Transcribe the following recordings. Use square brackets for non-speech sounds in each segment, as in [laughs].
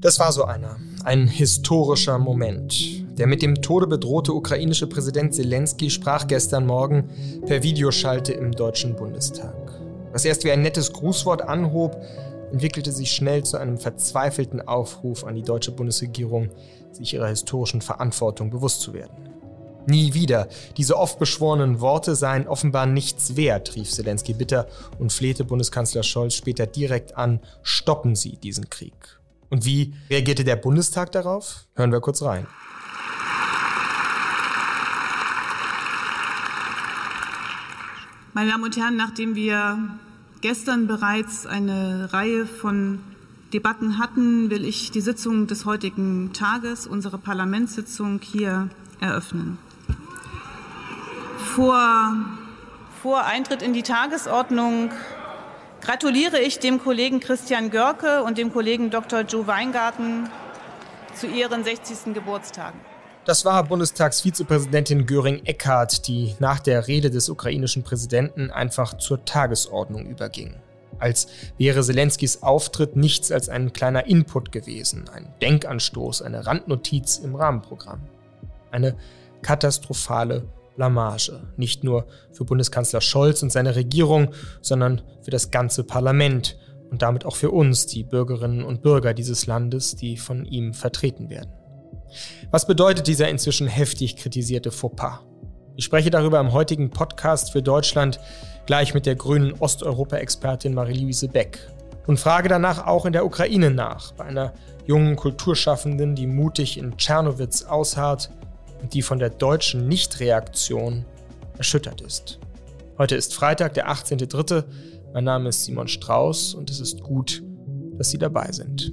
Das war so einer. Ein historischer Moment. Der mit dem Tode bedrohte ukrainische Präsident Zelensky sprach gestern Morgen per Videoschalte im Deutschen Bundestag. Was erst wie ein nettes Grußwort anhob, entwickelte sich schnell zu einem verzweifelten Aufruf an die deutsche Bundesregierung, sich ihrer historischen Verantwortung bewusst zu werden. Nie wieder. Diese oft beschworenen Worte seien offenbar nichts wert, rief Zelensky bitter und flehte Bundeskanzler Scholz später direkt an, stoppen Sie diesen Krieg. Und wie reagierte der Bundestag darauf? Hören wir kurz rein. Meine Damen und Herren, nachdem wir gestern bereits eine Reihe von Debatten hatten, will ich die Sitzung des heutigen Tages, unsere Parlamentssitzung, hier eröffnen. Vor, vor Eintritt in die Tagesordnung gratuliere ich dem Kollegen Christian Görke und dem Kollegen Dr. Joe Weingarten zu ihren 60. Geburtstagen. Das war Bundestagsvizepräsidentin Göring-Eckardt, die nach der Rede des ukrainischen Präsidenten einfach zur Tagesordnung überging. Als wäre Zelenskys Auftritt nichts als ein kleiner Input gewesen, ein Denkanstoß, eine Randnotiz im Rahmenprogramm. Eine katastrophale Blamage. Nicht nur für Bundeskanzler Scholz und seine Regierung, sondern für das ganze Parlament und damit auch für uns, die Bürgerinnen und Bürger dieses Landes, die von ihm vertreten werden. Was bedeutet dieser inzwischen heftig kritisierte Fauxpas? Ich spreche darüber im heutigen Podcast für Deutschland gleich mit der grünen Osteuropa-Expertin Marie-Louise Beck und frage danach auch in der Ukraine nach, bei einer jungen Kulturschaffenden, die mutig in Tschernowitz ausharrt und die von der deutschen Nichtreaktion erschüttert ist. Heute ist Freitag, der 18.03. Mein Name ist Simon Strauß und es ist gut, dass Sie dabei sind.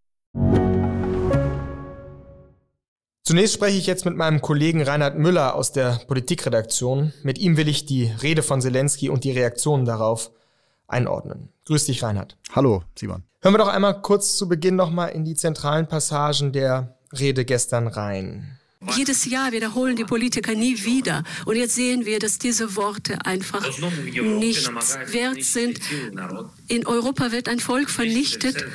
Zunächst spreche ich jetzt mit meinem Kollegen Reinhard Müller aus der Politikredaktion. Mit ihm will ich die Rede von Zelensky und die Reaktionen darauf einordnen. Grüß dich, Reinhard. Hallo, Simon. Hören wir doch einmal kurz zu Beginn nochmal in die zentralen Passagen der Rede gestern rein. Jedes Jahr wiederholen die Politiker nie wieder. Und jetzt sehen wir, dass diese Worte einfach nichts wert sind. In Europa wird ein Volk vernichtet.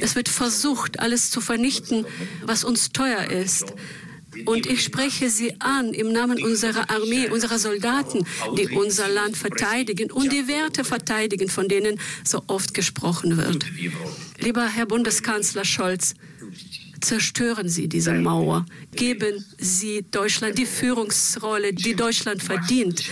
Es wird versucht, alles zu vernichten, was uns teuer ist. Und ich spreche Sie an im Namen unserer Armee, unserer Soldaten, die unser Land verteidigen und die Werte verteidigen, von denen so oft gesprochen wird. Lieber Herr Bundeskanzler Scholz, zerstören Sie diese Mauer. Geben Sie Deutschland die Führungsrolle, die Deutschland verdient,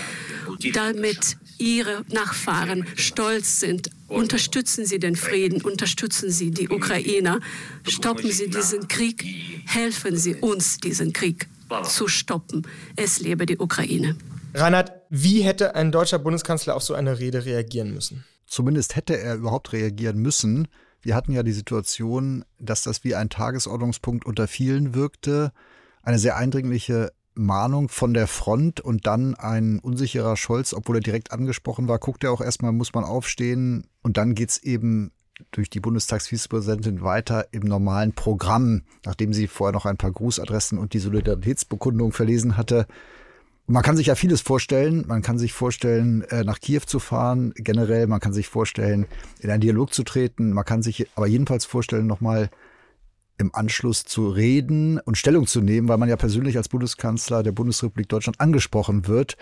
damit Ihre Nachfahren stolz sind. Unterstützen Sie den Frieden, unterstützen Sie die Ukrainer, stoppen Sie diesen Krieg, helfen Sie uns, diesen Krieg zu stoppen. Es lebe die Ukraine. Reinhard, wie hätte ein deutscher Bundeskanzler auf so eine Rede reagieren müssen? Zumindest hätte er überhaupt reagieren müssen. Wir hatten ja die Situation, dass das wie ein Tagesordnungspunkt unter vielen wirkte. Eine sehr eindringliche Mahnung von der Front und dann ein unsicherer Scholz, obwohl er direkt angesprochen war, guckt er auch erstmal, muss man aufstehen. Und dann geht es eben durch die Bundestagsvizepräsidentin weiter im normalen Programm, nachdem sie vorher noch ein paar Grußadressen und die Solidaritätsbekundung verlesen hatte. Man kann sich ja vieles vorstellen. Man kann sich vorstellen, äh, nach Kiew zu fahren, generell. Man kann sich vorstellen, in einen Dialog zu treten. Man kann sich aber jedenfalls vorstellen, nochmal im Anschluss zu reden und Stellung zu nehmen, weil man ja persönlich als Bundeskanzler der Bundesrepublik Deutschland angesprochen wird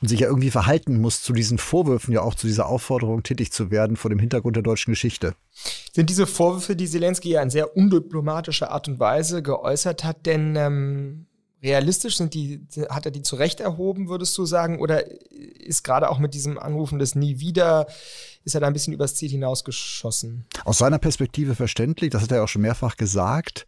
und sich ja irgendwie verhalten muss zu diesen Vorwürfen, ja auch zu dieser Aufforderung tätig zu werden vor dem Hintergrund der deutschen Geschichte. Sind diese Vorwürfe, die Zelensky ja in sehr undiplomatischer Art und Weise geäußert hat, denn ähm, realistisch? Sind die, hat er die zurecht erhoben, würdest du sagen? Oder ist gerade auch mit diesem Anrufen des Nie wieder, ist er da ein bisschen übers Ziel hinausgeschossen? Aus seiner Perspektive verständlich, das hat er auch schon mehrfach gesagt.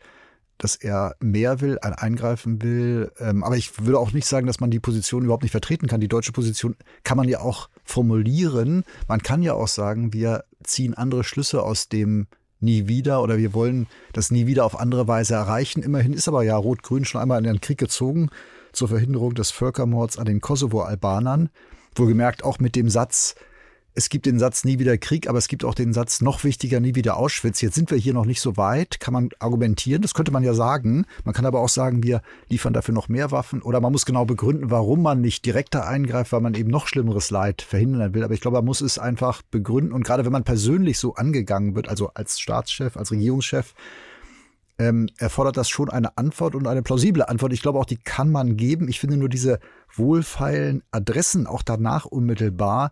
dass er mehr will, ein Eingreifen will. Ähm, aber ich würde auch nicht sagen, dass man die Position überhaupt nicht vertreten kann. Die deutsche Position kann man ja auch formulieren. Man kann ja auch sagen, wir ziehen andere Schlüsse aus dem nie wieder oder wir wollen das nie wieder auf andere Weise erreichen. Immerhin ist aber ja Rot-Grün schon einmal in den Krieg gezogen zur Verhinderung des Völkermords an den Kosovo-Albanern. Wohlgemerkt auch mit dem Satz, es gibt den Satz nie wieder Krieg, aber es gibt auch den Satz noch wichtiger, nie wieder Auschwitz. Jetzt sind wir hier noch nicht so weit, kann man argumentieren, das könnte man ja sagen. Man kann aber auch sagen, wir liefern dafür noch mehr Waffen oder man muss genau begründen, warum man nicht direkter eingreift, weil man eben noch schlimmeres Leid verhindern will. Aber ich glaube, man muss es einfach begründen und gerade wenn man persönlich so angegangen wird, also als Staatschef, als Regierungschef, ähm, erfordert das schon eine Antwort und eine plausible Antwort. Ich glaube auch, die kann man geben. Ich finde nur diese wohlfeilen Adressen auch danach unmittelbar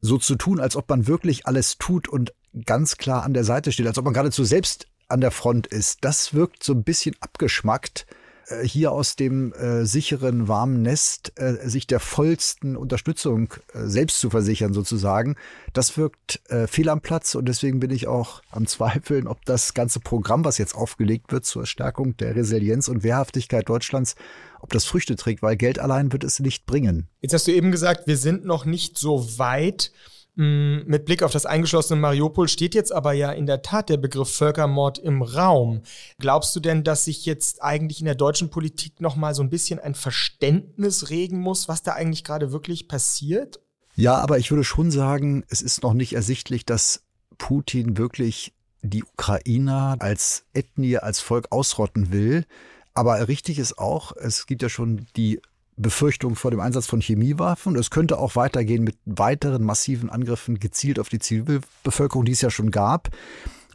so zu tun, als ob man wirklich alles tut und ganz klar an der Seite steht, als ob man geradezu selbst an der Front ist. Das wirkt so ein bisschen abgeschmackt äh, hier aus dem äh, sicheren, warmen Nest äh, sich der vollsten Unterstützung äh, selbst zu versichern, sozusagen. Das wirkt äh, fehl am Platz und deswegen bin ich auch am Zweifeln, ob das ganze Programm, was jetzt aufgelegt wird zur Stärkung der Resilienz und Wehrhaftigkeit Deutschlands, ob das Früchte trägt, weil Geld allein wird es nicht bringen. Jetzt hast du eben gesagt, wir sind noch nicht so weit. Mm, mit Blick auf das eingeschlossene Mariupol steht jetzt aber ja in der Tat der Begriff Völkermord im Raum. Glaubst du denn, dass sich jetzt eigentlich in der deutschen Politik noch mal so ein bisschen ein Verständnis regen muss, was da eigentlich gerade wirklich passiert? Ja, aber ich würde schon sagen, es ist noch nicht ersichtlich, dass Putin wirklich die Ukrainer als Ethnie, als Volk ausrotten will. Aber richtig ist auch, es gibt ja schon die Befürchtung vor dem Einsatz von Chemiewaffen. Es könnte auch weitergehen mit weiteren massiven Angriffen gezielt auf die Zivilbevölkerung, die es ja schon gab.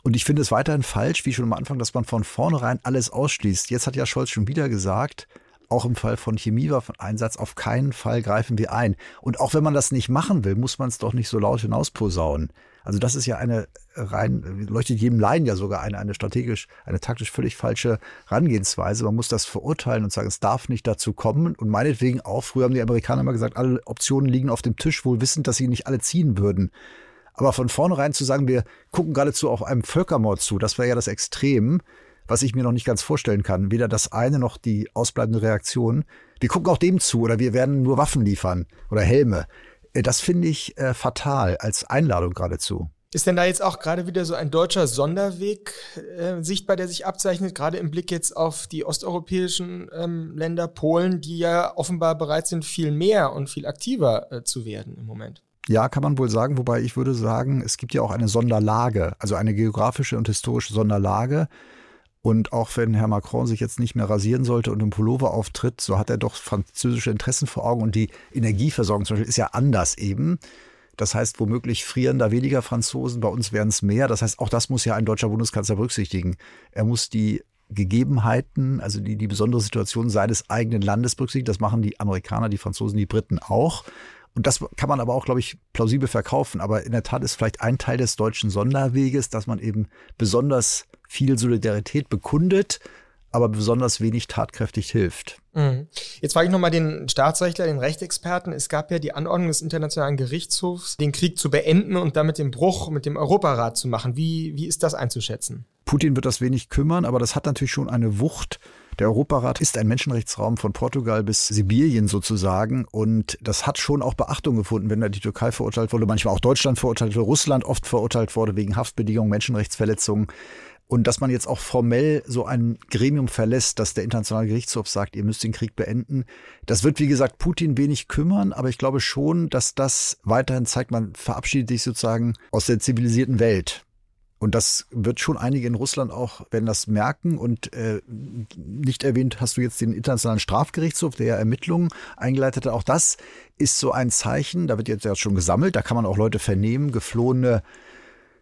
Und ich finde es weiterhin falsch, wie schon am Anfang, dass man von vornherein alles ausschließt. Jetzt hat ja Scholz schon wieder gesagt, auch im Fall von Chemiewaffeneinsatz, auf keinen Fall greifen wir ein. Und auch wenn man das nicht machen will, muss man es doch nicht so laut hinausposaunen. Also das ist ja eine rein, leuchtet jedem Laien ja sogar eine, eine strategisch, eine taktisch völlig falsche Herangehensweise. Man muss das verurteilen und sagen, es darf nicht dazu kommen. Und meinetwegen auch, früher haben die Amerikaner immer gesagt, alle Optionen liegen auf dem Tisch, wohl wissend, dass sie nicht alle ziehen würden. Aber von vornherein zu sagen, wir gucken geradezu auf einem Völkermord zu, das wäre ja das Extrem, was ich mir noch nicht ganz vorstellen kann. Weder das eine noch die ausbleibende Reaktion. Wir gucken auch dem zu oder wir werden nur Waffen liefern oder Helme. Äh, das finde ich äh, fatal als Einladung geradezu. Ist denn da jetzt auch gerade wieder so ein deutscher Sonderweg äh, sichtbar, der sich abzeichnet, gerade im Blick jetzt auf die osteuropäischen ähm, Länder, Polen, die ja offenbar bereit sind, viel mehr und viel aktiver äh, zu werden im Moment? Ja, kann man wohl sagen, wobei ich würde sagen, es gibt ja auch eine Sonderlage, also eine geografische und historische Sonderlage. Und auch wenn Herr Macron sich jetzt nicht mehr rasieren sollte und im Pullover auftritt, so hat er doch französische Interessen vor Augen und die Energieversorgung zum Beispiel ist ja anders eben. Das heißt, womöglich frieren da weniger Franzosen, bei uns wären es mehr. Das heißt, auch das muss ja ein deutscher Bundeskanzler berücksichtigen. Er muss die Gegebenheiten, also die, die besondere Situation seines eigenen Landes berücksichtigen. Das machen die Amerikaner, die Franzosen, die Briten auch. Und das kann man aber auch, glaube ich, plausibel verkaufen. Aber in der Tat ist vielleicht ein Teil des deutschen Sonderweges, dass man eben besonders viel Solidarität bekundet, aber besonders wenig tatkräftig hilft. Mhm. Jetzt frage ich nochmal den Staatsrechtler, den Rechtsexperten. Es gab ja die Anordnung des Internationalen Gerichtshofs, den Krieg zu beenden und damit den Bruch mit dem Europarat zu machen. Wie, wie ist das einzuschätzen? Putin wird das wenig kümmern, aber das hat natürlich schon eine Wucht. Der Europarat ist ein Menschenrechtsraum von Portugal bis Sibirien sozusagen und das hat schon auch Beachtung gefunden, wenn da die Türkei verurteilt wurde, manchmal auch Deutschland verurteilt wurde, Russland oft verurteilt wurde wegen Haftbedingungen, Menschenrechtsverletzungen. Und dass man jetzt auch formell so ein Gremium verlässt, dass der Internationale Gerichtshof sagt, ihr müsst den Krieg beenden, das wird, wie gesagt, Putin wenig kümmern, aber ich glaube schon, dass das weiterhin zeigt, man verabschiedet sich sozusagen aus der zivilisierten Welt. Und das wird schon einige in Russland auch, werden das merken. Und äh, nicht erwähnt hast du jetzt den Internationalen Strafgerichtshof, der ja Ermittlungen eingeleitet hat. Auch das ist so ein Zeichen, da wird jetzt ja schon gesammelt, da kann man auch Leute vernehmen, geflohene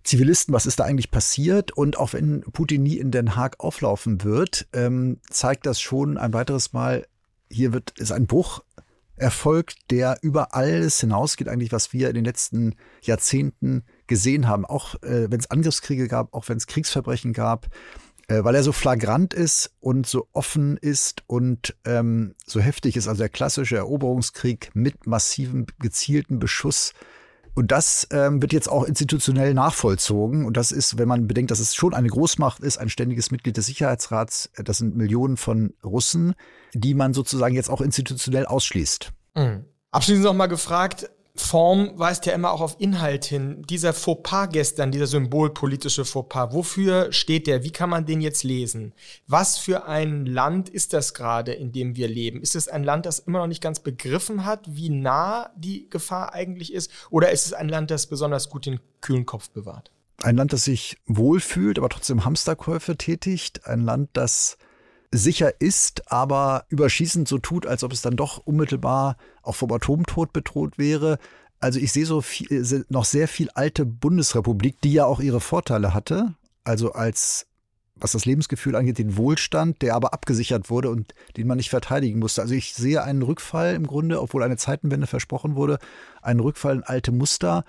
Zivilisten, was ist da eigentlich passiert? Und auch wenn Putin nie in Den Haag auflaufen wird, ähm, zeigt das schon ein weiteres Mal, hier wird, ist ein Bruch erfolgt, der über alles hinausgeht, eigentlich, was wir in den letzten Jahrzehnten gesehen haben. Auch äh, wenn es Angriffskriege gab, auch wenn es Kriegsverbrechen gab, äh, weil er so flagrant ist und so offen ist und ähm, so heftig ist. Also der klassische Eroberungskrieg mit massivem gezielten Beschuss Und das ähm, wird jetzt auch institutionell nachvollzogen. Und das ist, wenn man bedenkt, dass es schon eine Großmacht ist, ein ständiges Mitglied des Sicherheitsrats, äh, das sind Millionen von Russen, die man sozusagen jetzt auch institutionell ausschließt. Mhm. Abschließend noch mal gefragt, Form weist ja immer auch auf Inhalt hin. Dieser Fauxpas gestern, dieser symbolpolitische Fauxpas, wofür steht der? Wie kann man den jetzt lesen? Was für ein Land ist das gerade, in dem wir leben? Ist es ein Land, das immer noch nicht ganz begriffen hat, wie nah die Gefahr eigentlich ist? Oder ist es ein Land, das besonders gut den kühlen Kopf bewahrt? Ein Land, das sich wohlfühlt, aber trotzdem Hamsterkäufe tätigt. Ein Land, das sicher ist, aber überschießend so tut, als ob es dann doch unmittelbar auch vom Atomtod bedroht wäre. Also ich sehe so viel, noch sehr viel alte Bundesrepublik, die ja auch ihre Vorteile hatte. Also als was das Lebensgefühl angeht, den Wohlstand, der aber abgesichert wurde und den man nicht verteidigen musste. Also ich sehe einen Rückfall im Grunde, obwohl eine Zeitenwende versprochen wurde, einen Rückfall in alte Muster.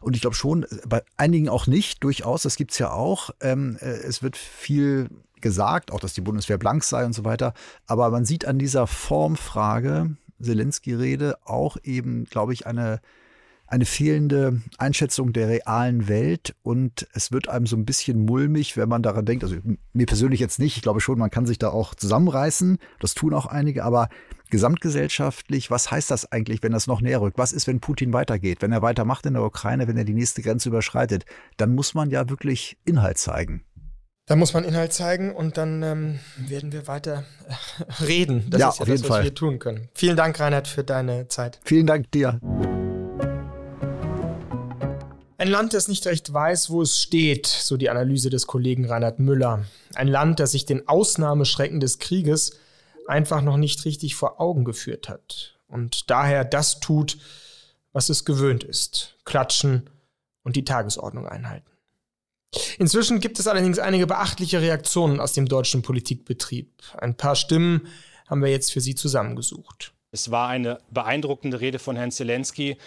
Und ich glaube schon, bei einigen auch nicht, durchaus, das gibt es ja auch. Ähm, äh, es wird viel gesagt, auch dass die Bundeswehr blank sei und so weiter. Aber man sieht an dieser Formfrage, Zelensky-Rede, auch eben, glaube ich, eine, eine fehlende Einschätzung der realen Welt. Und es wird einem so ein bisschen mulmig, wenn man daran denkt. Also mir persönlich jetzt nicht. Ich glaube schon, man kann sich da auch zusammenreißen. Das tun auch einige. Aber gesamtgesellschaftlich, was heißt das eigentlich, wenn das noch näher rückt? Was ist, wenn Putin weitergeht, wenn er weitermacht in der Ukraine, wenn er die nächste Grenze überschreitet? Dann muss man ja wirklich Inhalt zeigen. Da muss man Inhalt zeigen und dann ähm, werden wir weiter äh, reden. Das ja, ist ja auf das, was Fall. wir tun können. Vielen Dank, Reinhard, für deine Zeit. Vielen Dank dir. Ein Land, das nicht recht weiß, wo es steht, so die Analyse des Kollegen Reinhard Müller. Ein Land, das sich den Ausnahmeschrecken des Krieges einfach noch nicht richtig vor Augen geführt hat und daher das tut, was es gewöhnt ist. Klatschen und die Tagesordnung einhalten. Inzwischen gibt es allerdings einige beachtliche Reaktionen aus dem deutschen Politikbetrieb. Ein paar Stimmen haben wir jetzt für Sie zusammengesucht. Es war eine beeindruckende Rede von Herrn Zelensky.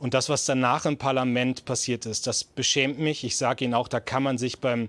Und das, was danach im Parlament passiert ist, das beschämt mich. Ich sage Ihnen auch, da kann man sich beim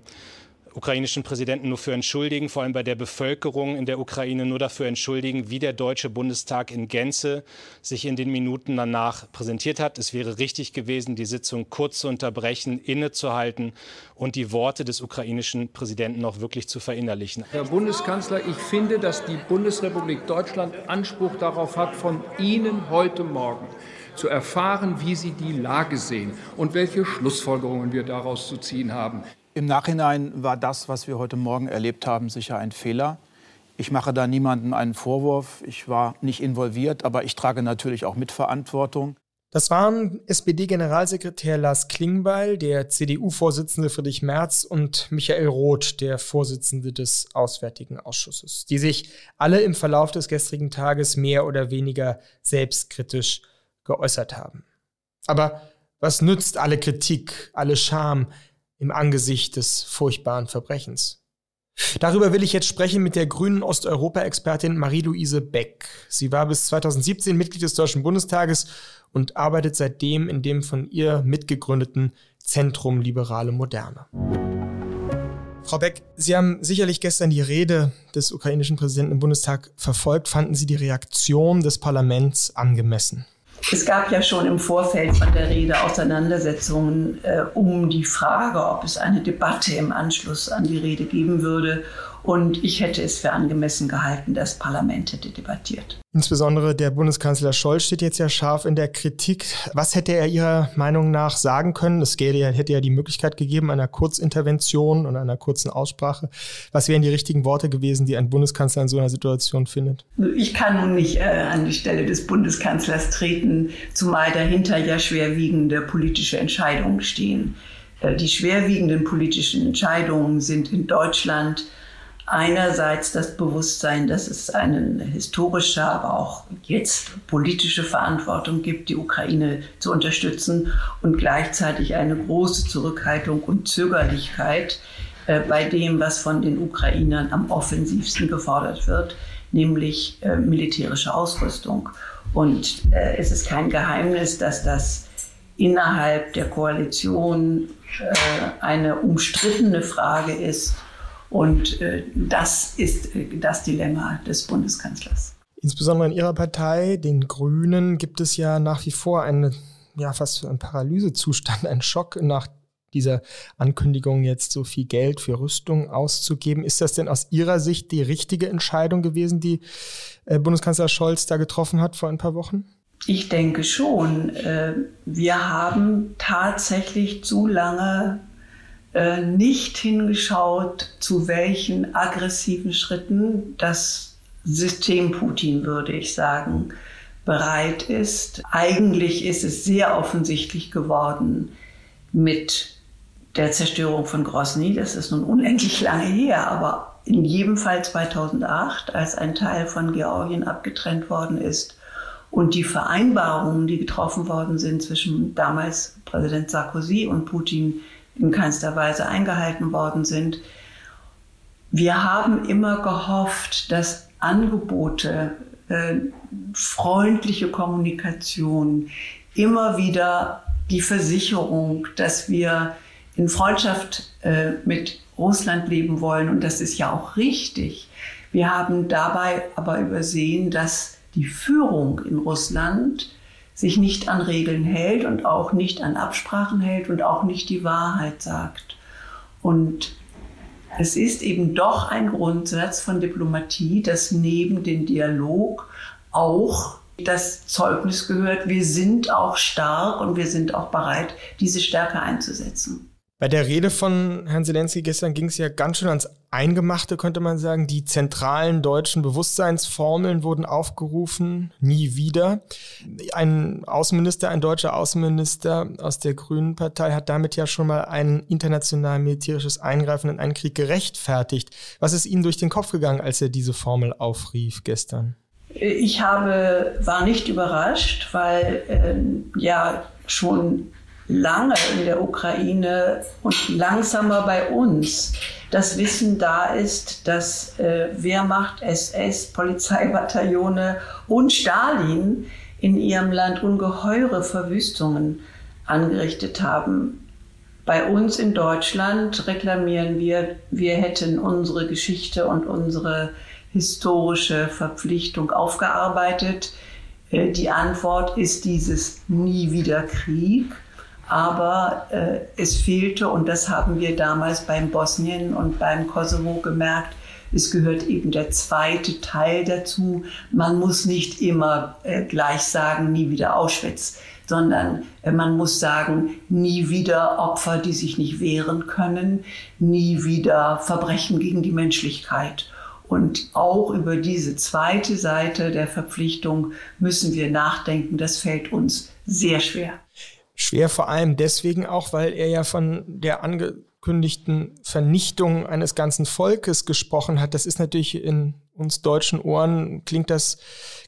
ukrainischen Präsidenten nur für entschuldigen, vor allem bei der Bevölkerung in der Ukraine nur dafür entschuldigen, wie der Deutsche Bundestag in Gänze sich in den Minuten danach präsentiert hat. Es wäre richtig gewesen, die Sitzung kurz zu unterbrechen, innezuhalten und die Worte des ukrainischen Präsidenten auch wirklich zu verinnerlichen. Herr Bundeskanzler, ich finde, dass die Bundesrepublik Deutschland Anspruch darauf hat, von Ihnen heute Morgen zu erfahren, wie Sie die Lage sehen und welche Schlussfolgerungen wir daraus zu ziehen haben. Im Nachhinein war das, was wir heute Morgen erlebt haben, sicher ein Fehler. Ich mache da niemandem einen Vorwurf. Ich war nicht involviert, aber ich trage natürlich auch Mitverantwortung. Das waren SPD-Generalsekretär Lars Klingbeil, der CDU-Vorsitzende Friedrich Merz und Michael Roth, der Vorsitzende des Auswärtigen Ausschusses, die sich alle im Verlauf des gestrigen Tages mehr oder weniger selbstkritisch geäußert haben. Aber was nützt alle Kritik, alle Scham, im Angesicht des furchtbaren Verbrechens. Darüber will ich jetzt sprechen mit der grünen Osteuropa-Expertin Marie-Louise Beck. Sie war bis 2017 Mitglied des Deutschen Bundestages und arbeitet seitdem in dem von ihr mitgegründeten Zentrum Liberale Moderne. Frau Beck, Sie haben sicherlich gestern die Rede des ukrainischen Präsidenten im Bundestag verfolgt. Fanden Sie die Reaktion des Parlaments angemessen? Es gab ja schon im Vorfeld von der Rede Auseinandersetzungen äh, um die Frage, ob es eine Debatte im Anschluss an die Rede geben würde. Und ich hätte es für angemessen gehalten, das Parlament hätte debattiert. Insbesondere der Bundeskanzler Scholz steht jetzt ja scharf in der Kritik. Was hätte er Ihrer Meinung nach sagen können? Es hätte ja die Möglichkeit gegeben einer Kurzintervention und einer kurzen Aussprache. Was wären die richtigen Worte gewesen, die ein Bundeskanzler in so einer Situation findet? Ich kann nun nicht äh, an die Stelle des Bundeskanzlers treten, zumal dahinter ja schwerwiegende politische Entscheidungen stehen. Äh, die schwerwiegenden politischen Entscheidungen sind in Deutschland einerseits das Bewusstsein, dass es eine historische, aber auch jetzt politische Verantwortung gibt, die Ukraine zu unterstützen und gleichzeitig eine große Zurückhaltung und Zögerlichkeit äh, bei dem, was von den Ukrainern am offensivsten gefordert wird, nämlich äh, militärische Ausrüstung. Und äh, es ist kein Geheimnis, dass das innerhalb der Koalition eine umstrittene Frage ist, und äh, das ist äh, das Dilemma des Bundeskanzlers. Insbesondere in Ihrer Partei, den Grünen, gibt es ja nach wie vor eine ja fast ein Paralysezustand, ein Schock nach dieser Ankündigung, jetzt so viel Geld für Rüstung auszugeben. Ist das denn aus Ihrer Sicht die richtige Entscheidung gewesen, die äh, Bundeskanzler Scholz da getroffen hat vor ein paar Wochen? Ich denke schon. Äh, wir haben tatsächlich zu lange äh, nicht hingeschaut, zu welchen aggressiven Schritten das System Putin, würde ich sagen, bereit ist. Eigentlich ist es sehr offensichtlich geworden mit der Zerstörung von Grosny. Das ist nun unendlich lange her, aber in jedem Fall 2008, als ein Teil von Georgien abgetrennt worden ist und die Vereinbarungen, die getroffen worden sind zwischen damals Präsident Sarkozy und Putin, in keinster Weise eingehalten worden sind. Wir haben immer gehofft, dass Angebote, äh, freundliche Kommunikation, immer wieder die Versicherung, dass wir in Freundschaft äh, mit Russland leben wollen. Und das ist ja auch richtig. Wir haben dabei aber übersehen, dass die Führung in Russland sich nicht an Regeln hält und auch nicht an Absprachen hält und auch nicht die Wahrheit sagt. Und es ist eben doch ein Grundsatz von Diplomatie, dass neben dem Dialog auch das Zeugnis gehört, wir sind auch stark und wir sind auch bereit, diese Stärke einzusetzen. Bei der Rede von Herrn Zelensky gestern ging es ja ganz schön ans Eingemachte, könnte man sagen. Die zentralen deutschen Bewusstseinsformeln wurden aufgerufen, nie wieder. Ein Außenminister, ein deutscher Außenminister aus der Grünen Partei hat damit ja schon mal ein international militärisches Eingreifen in einen Krieg gerechtfertigt. Was ist Ihnen durch den Kopf gegangen, als er diese Formel aufrief gestern? Ich habe, war nicht überrascht, weil äh, ja schon lange in der Ukraine und langsamer bei uns das Wissen da ist, dass äh, Wehrmacht, SS, Polizeibataillone und Stalin in ihrem Land ungeheure Verwüstungen angerichtet haben. Bei uns in Deutschland reklamieren wir, wir hätten unsere Geschichte und unsere historische Verpflichtung aufgearbeitet. Äh, die Antwort ist dieses Nie wieder Krieg. Aber äh, es fehlte, und das haben wir damals beim Bosnien und beim Kosovo gemerkt, es gehört eben der zweite Teil dazu. Man muss nicht immer äh, gleich sagen, nie wieder Auschwitz, sondern äh, man muss sagen, nie wieder Opfer, die sich nicht wehren können, nie wieder Verbrechen gegen die Menschlichkeit. Und auch über diese zweite Seite der Verpflichtung müssen wir nachdenken. Das fällt uns sehr schwer. Schwer vor allem deswegen auch, weil er ja von der angekündigten Vernichtung eines ganzen Volkes gesprochen hat. Das ist natürlich in uns deutschen Ohren, klingt das,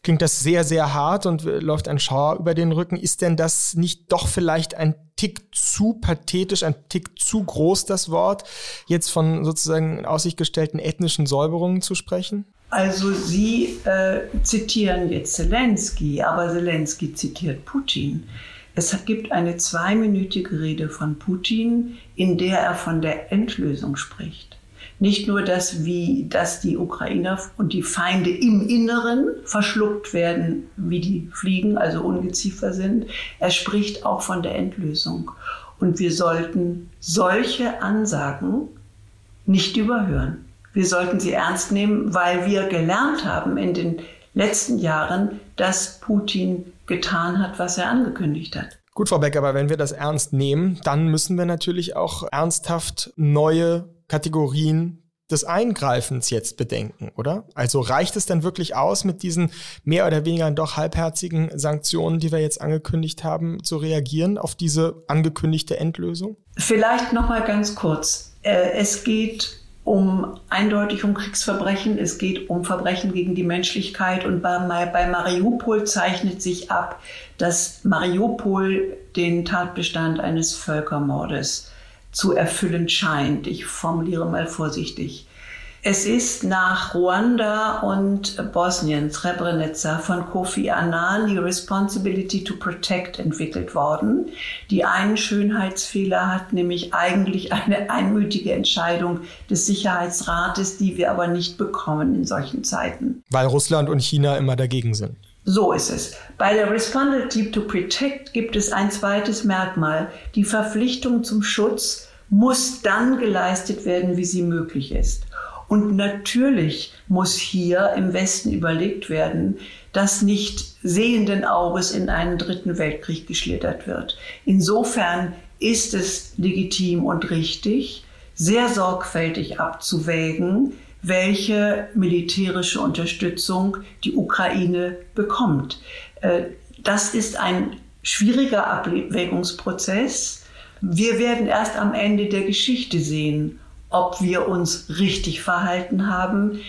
klingt das sehr, sehr hart und läuft ein Schauer über den Rücken. Ist denn das nicht doch vielleicht ein Tick zu pathetisch, ein Tick zu groß, das Wort, jetzt von sozusagen in Aussicht gestellten ethnischen Säuberungen zu sprechen? Also Sie äh, zitieren jetzt Zelensky, aber Zelensky zitiert Putin. Es gibt eine zweiminütige Rede von Putin, in der er von der Endlösung spricht. Nicht nur, dass, wie, dass die Ukrainer und die Feinde im Inneren verschluckt werden, wie die Fliegen, also Ungeziefer sind. Er spricht auch von der Endlösung. Und wir sollten solche Ansagen nicht überhören. Wir sollten sie ernst nehmen, weil wir gelernt haben in den letzten Jahren, dass Putin getan hat, was er angekündigt hat. Gut, Frau Beck, aber wenn wir das ernst nehmen, dann müssen wir natürlich auch ernsthaft neue Kategorien des Eingreifens jetzt bedenken, oder? Also reicht es dann wirklich aus, mit diesen mehr oder weniger doch halbherzigen Sanktionen, die wir jetzt angekündigt haben, zu reagieren auf diese angekündigte Endlösung? Vielleicht noch mal ganz kurz. Äh, es geht um eindeutig um Kriegsverbrechen, es geht um Verbrechen gegen die Menschlichkeit und bei, bei Mariupol zeichnet sich ab, dass Mariupol den Tatbestand eines Völkermordes zu erfüllen scheint. Ich formuliere mal vorsichtig. Es ist nach Ruanda und Bosnien, Srebrenica, von Kofi Annan die Responsibility to Protect entwickelt worden, die einen Schönheitsfehler hat, nämlich eigentlich eine einmütige Entscheidung des Sicherheitsrates, die wir aber nicht bekommen in solchen Zeiten. Weil Russland und China immer dagegen sind. So ist es. Bei der Responsibility to Protect gibt es ein zweites Merkmal. Die Verpflichtung zum Schutz muss dann geleistet werden, wie sie möglich ist. Und natürlich muss hier im Westen überlegt werden, dass nicht sehenden Auges in einen dritten Weltkrieg geschlittert wird. Insofern ist es legitim und richtig, sehr sorgfältig abzuwägen, welche militärische Unterstützung die Ukraine bekommt. Äh, das ist ein schwieriger Abwägungsprozess. Wir werden erst am Ende der Geschichte sehen, ob wir uns richtig verhalten haben.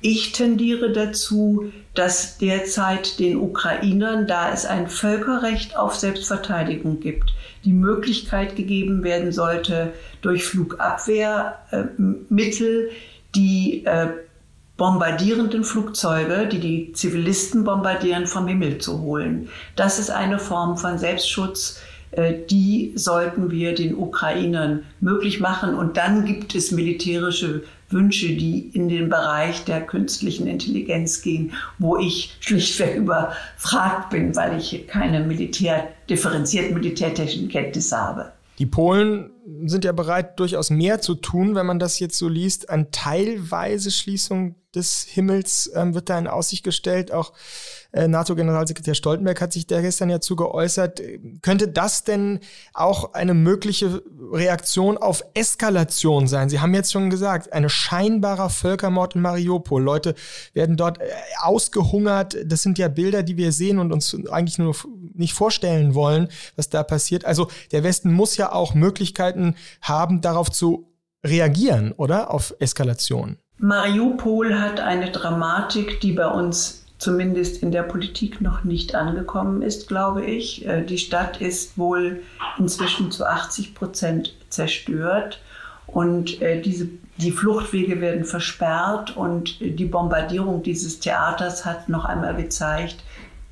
Ich tendiere dazu, dass derzeit den Ukrainern, da es ein Völkerrecht auf Selbstverteidigung gibt, die Möglichkeit gegeben werden sollte, durch Flugabwehrmittel die äh, bombardierenden Flugzeuge, die die Zivilisten bombardieren, vom Himmel zu holen. Das ist eine Form von Selbstschutz, die sollten wir den Ukrainern möglich machen. Und dann gibt es militärische Wünsche, die in den Bereich der künstlichen Intelligenz gehen, wo ich schlichtweg [laughs] überfragt bin, weil ich keine Militär, differenzierten militärtechnischen Kenntnisse habe. Die Polen sind ja bereit, durchaus mehr zu tun, wenn man das jetzt so liest. Eine teilweise Schließung des Himmels ähm, wird da in Aussicht gestellt. Auch äh, NATO-Generalsekretär Stoltenberg hat sich da gestern ja zu geäußert. Könnte das denn auch eine mögliche Reaktion auf Eskalation sein? Sie haben jetzt schon gesagt, ein scheinbarer Völkermord in Mariupol. Leute werden dort äh, ausgehungert. Das sind ja Bilder, die wir sehen und uns eigentlich nur nicht vorstellen wollen, was da passiert. Also der Westen muss ja auch Möglichkeiten haben, darauf zu reagieren, oder? Auf Eskalation. Mariupol hat eine Dramatik, die bei uns zumindest in der Politik noch nicht angekommen ist, glaube ich. Äh, die Stadt ist wohl inzwischen zu 80 Prozent zerstört und äh, diese, die Fluchtwege werden versperrt und die Bombardierung dieses Theaters hat noch einmal gezeigt,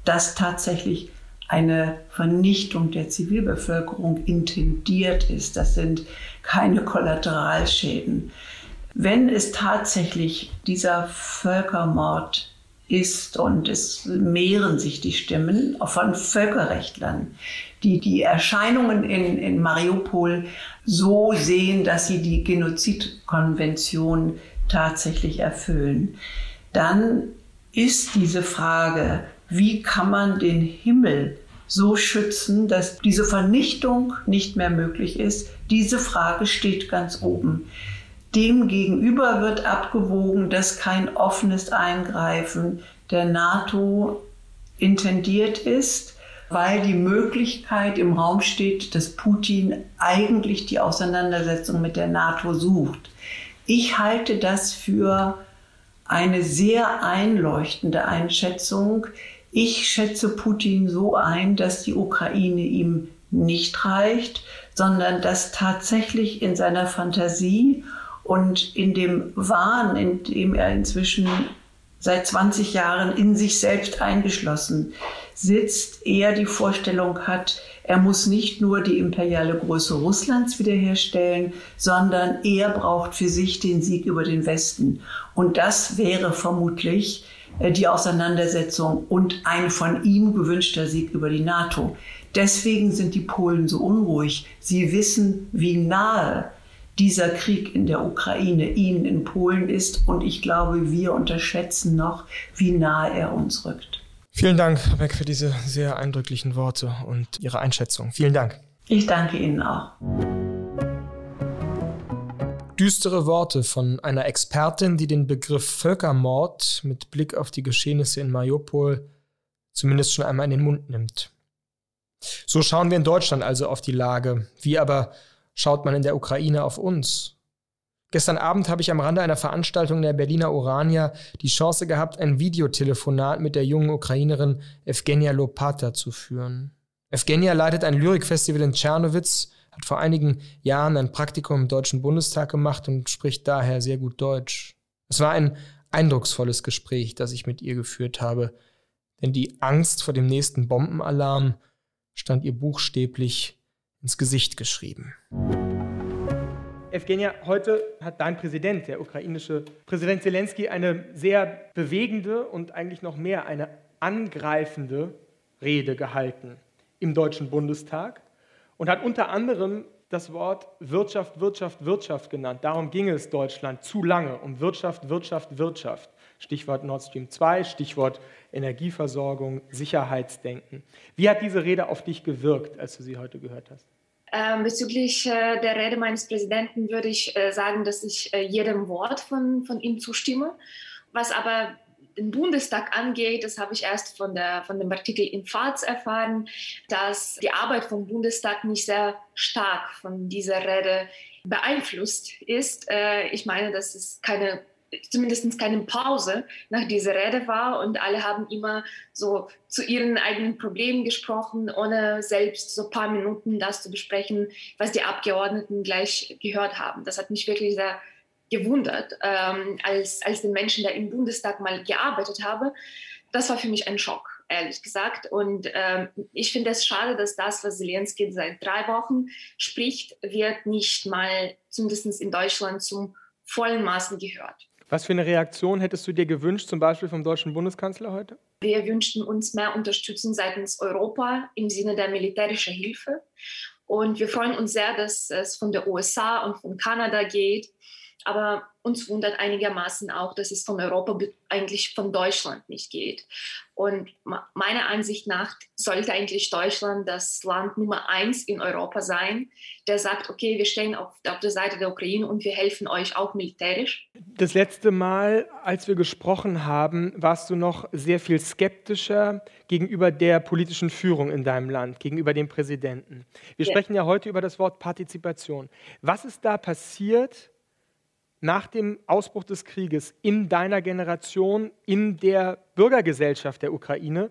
dass tatsächlich eine Vernichtung der Zivilbevölkerung intendiert ist. Das sind keine Kollateralschäden. Wenn es tatsächlich dieser Völkermord ist und es mehren sich die Stimmen von Völkerrechtlern, die die Erscheinungen in, in Mariupol so sehen, dass sie die Genozidkonvention tatsächlich erfüllen, dann ist diese Frage, wie kann man den Himmel so schützen, dass diese Vernichtung nicht mehr möglich ist, diese Frage steht ganz oben. Demgegenüber wird abgewogen, dass kein offenes Eingreifen der NATO intendiert ist, weil die Möglichkeit im Raum steht, dass Putin eigentlich die Auseinandersetzung mit der NATO sucht. Ich halte das für eine sehr einleuchtende Einschätzung. Ich schätze Putin so ein, dass die Ukraine ihm nicht reicht, sondern dass tatsächlich in seiner Fantasie und in dem Wahn, in dem er inzwischen seit 20 Jahren in sich selbst eingeschlossen sitzt, er die Vorstellung hat, er muss nicht nur die imperiale Größe Russlands wiederherstellen, sondern er braucht für sich den Sieg über den Westen. Und das wäre vermutlich äh, die Auseinandersetzung und ein von ihm gewünschter Sieg über die NATO. Deswegen sind die Polen so unruhig. Sie wissen, wie nahe dieser Krieg in der Ukraine ihnen in Polen ist. Und ich glaube, wir unterschätzen noch, wie nahe er uns rückt. Vielen Dank, Herr Beck, für diese sehr eindrücklichen Worte und Ihre Einschätzung. Vielen Dank. Ich danke Ihnen auch. Düstere Worte von einer Expertin, die den Begriff Völkermord mit Blick auf die Geschehnisse in Mariupol zumindest schon einmal in den Mund nimmt. So schauen wir in Deutschland also auf die Lage. Wie aber schaut man in der Ukraine auf uns? Gestern Abend habe ich am Rande einer Veranstaltung der Berliner Urania die Chance gehabt, ein Videotelefonat mit der jungen Ukrainerin Evgenia Lopata zu führen. Evgenia leitet ein Lyrikfestival in Tschernowitz, hat vor einigen Jahren ein Praktikum im Deutschen Bundestag gemacht und spricht daher sehr gut Deutsch. Es war ein eindrucksvolles Gespräch, das ich mit ihr geführt habe, denn die Angst vor dem nächsten Bombenalarm stand ihr buchstäblich ins Gesicht geschrieben. Evgenia, heute hat dein Präsident, der ukrainische Präsident Zelensky, eine sehr bewegende und eigentlich noch mehr eine angreifende Rede gehalten im Deutschen Bundestag und hat unter anderem das Wort Wirtschaft, Wirtschaft, Wirtschaft genannt. Darum ging es Deutschland zu lange, um Wirtschaft, Wirtschaft, Wirtschaft. Stichwort Nord Stream 2, Stichwort Energieversorgung, Sicherheitsdenken. Wie hat diese Rede auf dich gewirkt, als du sie heute gehört hast? Ähm, bezüglich äh, der Rede meines Präsidenten würde ich äh, sagen, dass ich äh, jedem Wort von, von ihm zustimme. Was aber den Bundestag angeht, das habe ich erst von, der, von dem Artikel in FAZ erfahren, dass die Arbeit vom Bundestag nicht sehr stark von dieser Rede beeinflusst ist. Ich meine, dass es keine zumindest keine Pause nach dieser Rede war und alle haben immer so zu ihren eigenen Problemen gesprochen, ohne selbst so ein paar Minuten das zu besprechen, was die Abgeordneten gleich gehört haben. Das hat mich wirklich sehr gewundert, ähm, als, als den Menschen, der im Bundestag mal gearbeitet habe. Das war für mich ein Schock, ehrlich gesagt. Und ähm, ich finde es schade, dass das, was Zelensky seit drei Wochen spricht, wird nicht mal, zumindest in Deutschland, zum vollen Maßen gehört. Was für eine Reaktion hättest du dir gewünscht, zum Beispiel vom deutschen Bundeskanzler heute? Wir wünschten uns mehr Unterstützung seitens Europa im Sinne der militärischen Hilfe. Und wir freuen uns sehr, dass es von der USA und von Kanada geht. Aber uns wundert einigermaßen auch, dass es von Europa eigentlich von Deutschland nicht geht. Und meiner Ansicht nach sollte eigentlich Deutschland das Land Nummer eins in Europa sein, der sagt, okay, wir stehen auf, auf der Seite der Ukraine und wir helfen euch auch militärisch. Das letzte Mal, als wir gesprochen haben, warst du noch sehr viel skeptischer gegenüber der politischen Führung in deinem Land, gegenüber dem Präsidenten. Wir ja. sprechen ja heute über das Wort Partizipation. Was ist da passiert? Nach dem Ausbruch des Krieges in deiner Generation, in der Bürgergesellschaft der Ukraine,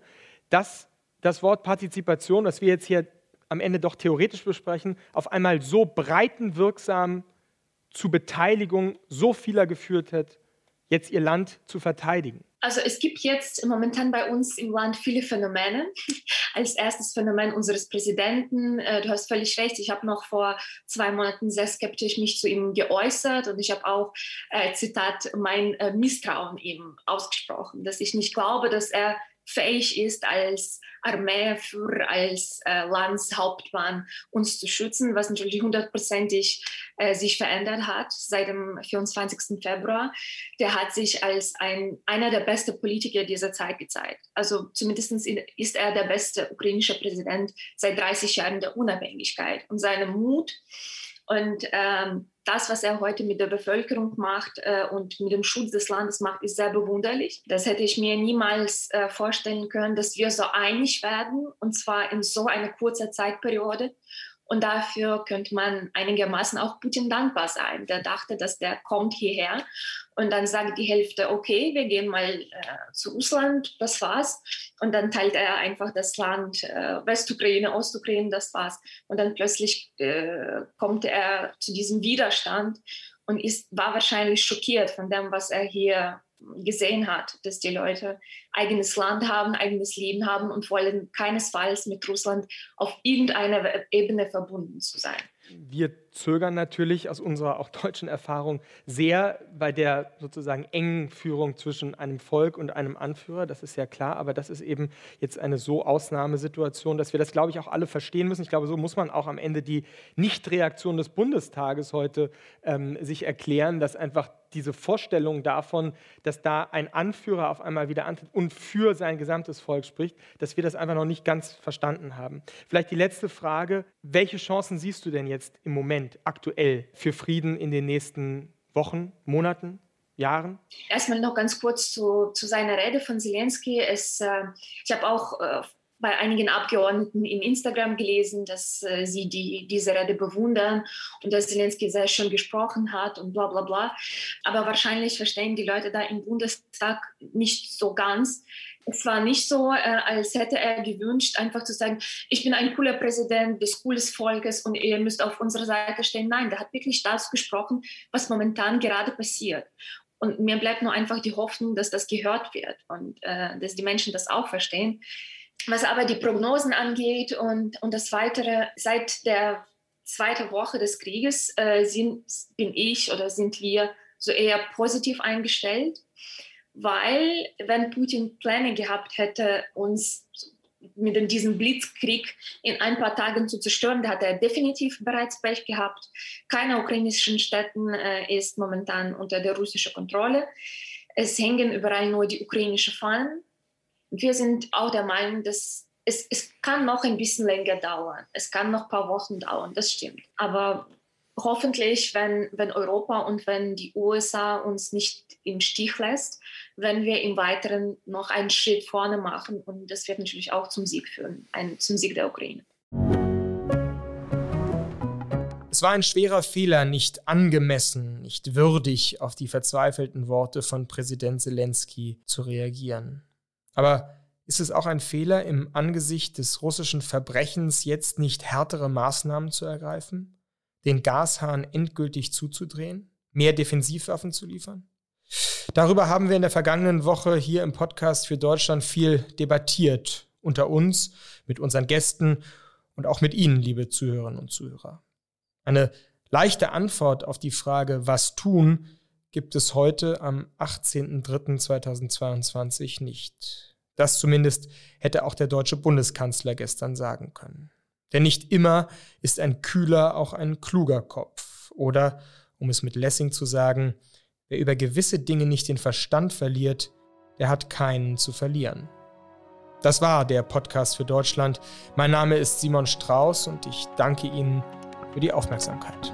dass das Wort Partizipation, das wir jetzt hier am Ende doch theoretisch besprechen, auf einmal so breitenwirksam zu Beteiligung so vieler geführt hat, jetzt ihr Land zu verteidigen? Also es gibt jetzt momentan bei uns im Land viele Phänomene. [laughs] Als erstes Phänomen unseres Präsidenten. Äh, du hast völlig recht. Ich habe noch vor zwei Monaten sehr skeptisch mich zu ihm geäußert und ich habe auch, äh, Zitat, mein äh, Misstrauen ihm ausgesprochen, dass ich nicht glaube, dass er fähig ist, als Armeeführer, als äh, Landshauptmann uns zu schützen, was natürlich hundertprozentig äh, sich verändert hat seit dem 24. Februar. Der hat sich als ein, einer der besten Politiker dieser Zeit gezeigt. Also zumindest ist er der beste ukrainische Präsident seit 30 Jahren der Unabhängigkeit. Und seine Mut und ähm, das, was er heute mit der Bevölkerung macht äh, und mit dem Schutz des Landes macht, ist sehr bewunderlich. Das hätte ich mir niemals äh, vorstellen können, dass wir so einig werden und zwar in so einer kurzen Zeitperiode. Und dafür könnte man einigermaßen auch Putin dankbar sein. Der dachte, dass der kommt hierher und dann sagt die Hälfte, okay, wir gehen mal äh, zu Russland, das war's. Und dann teilt er einfach das Land äh, Westukraine, Ostukraine, das war's. Und dann plötzlich äh, kommt er zu diesem Widerstand und ist, war wahrscheinlich schockiert von dem, was er hier gesehen hat, dass die Leute eigenes Land haben, eigenes Leben haben und wollen keinesfalls mit Russland auf irgendeiner Ebene verbunden zu sein. Wir zögern natürlich aus unserer auch deutschen Erfahrung sehr bei der sozusagen engen Führung zwischen einem Volk und einem Anführer, das ist ja klar, aber das ist eben jetzt eine so Ausnahmesituation, dass wir das, glaube ich, auch alle verstehen müssen. Ich glaube, so muss man auch am Ende die Nichtreaktion des Bundestages heute ähm, sich erklären, dass einfach diese Vorstellung davon, dass da ein Anführer auf einmal wieder antritt und für sein gesamtes Volk spricht, dass wir das einfach noch nicht ganz verstanden haben. Vielleicht die letzte Frage, welche Chancen siehst du denn jetzt im Moment aktuell für Frieden in den nächsten Wochen, Monaten, Jahren? Erstmal noch ganz kurz zu, zu seiner Rede von Zelensky. Es, äh, ich habe auch äh, bei einigen Abgeordneten in Instagram gelesen, dass äh, sie die, diese Rede bewundern und dass Zelensky sehr schön gesprochen hat und bla bla bla. Aber wahrscheinlich verstehen die Leute da im Bundestag nicht so ganz, es war nicht so, äh, als hätte er gewünscht, einfach zu sagen, ich bin ein cooler Präsident des coolen Volkes und ihr müsst auf unserer Seite stehen. Nein, der hat wirklich das gesprochen, was momentan gerade passiert. Und mir bleibt nur einfach die Hoffnung, dass das gehört wird und äh, dass die Menschen das auch verstehen. Was aber die Prognosen angeht und, und das Weitere, seit der zweiten Woche des Krieges äh, sind, bin ich oder sind wir so eher positiv eingestellt weil wenn Putin Pläne gehabt hätte, uns mit diesem Blitzkrieg in ein paar Tagen zu zerstören, da hat er definitiv bereits Pech gehabt. Keine ukrainischen Städten äh, ist momentan unter der russischen Kontrolle. Es hängen überall nur die ukrainischen Fahnen. Wir sind auch der Meinung, dass es, es kann noch ein bisschen länger dauern. Es kann noch ein paar Wochen dauern, das stimmt. Aber hoffentlich, wenn, wenn Europa und wenn die USA uns nicht im Stich lässt, wenn wir im Weiteren noch einen Schritt vorne machen. Und das wird natürlich auch zum Sieg führen, ein, zum Sieg der Ukraine. Es war ein schwerer Fehler, nicht angemessen, nicht würdig auf die verzweifelten Worte von Präsident Zelensky zu reagieren. Aber ist es auch ein Fehler, im Angesicht des russischen Verbrechens jetzt nicht härtere Maßnahmen zu ergreifen? Den Gashahn endgültig zuzudrehen? Mehr Defensivwaffen zu liefern? Darüber haben wir in der vergangenen Woche hier im Podcast für Deutschland viel debattiert. Unter uns, mit unseren Gästen und auch mit Ihnen, liebe Zuhörerinnen und Zuhörer. Eine leichte Antwort auf die Frage, was tun, gibt es heute am 18.03.2022 nicht. Das zumindest hätte auch der deutsche Bundeskanzler gestern sagen können. Denn nicht immer ist ein kühler auch ein kluger Kopf. Oder, um es mit Lessing zu sagen, wer über gewisse Dinge nicht den Verstand verliert, der hat keinen zu verlieren. Das war der Podcast für Deutschland. Mein Name ist Simon Strauß und ich danke Ihnen für die Aufmerksamkeit.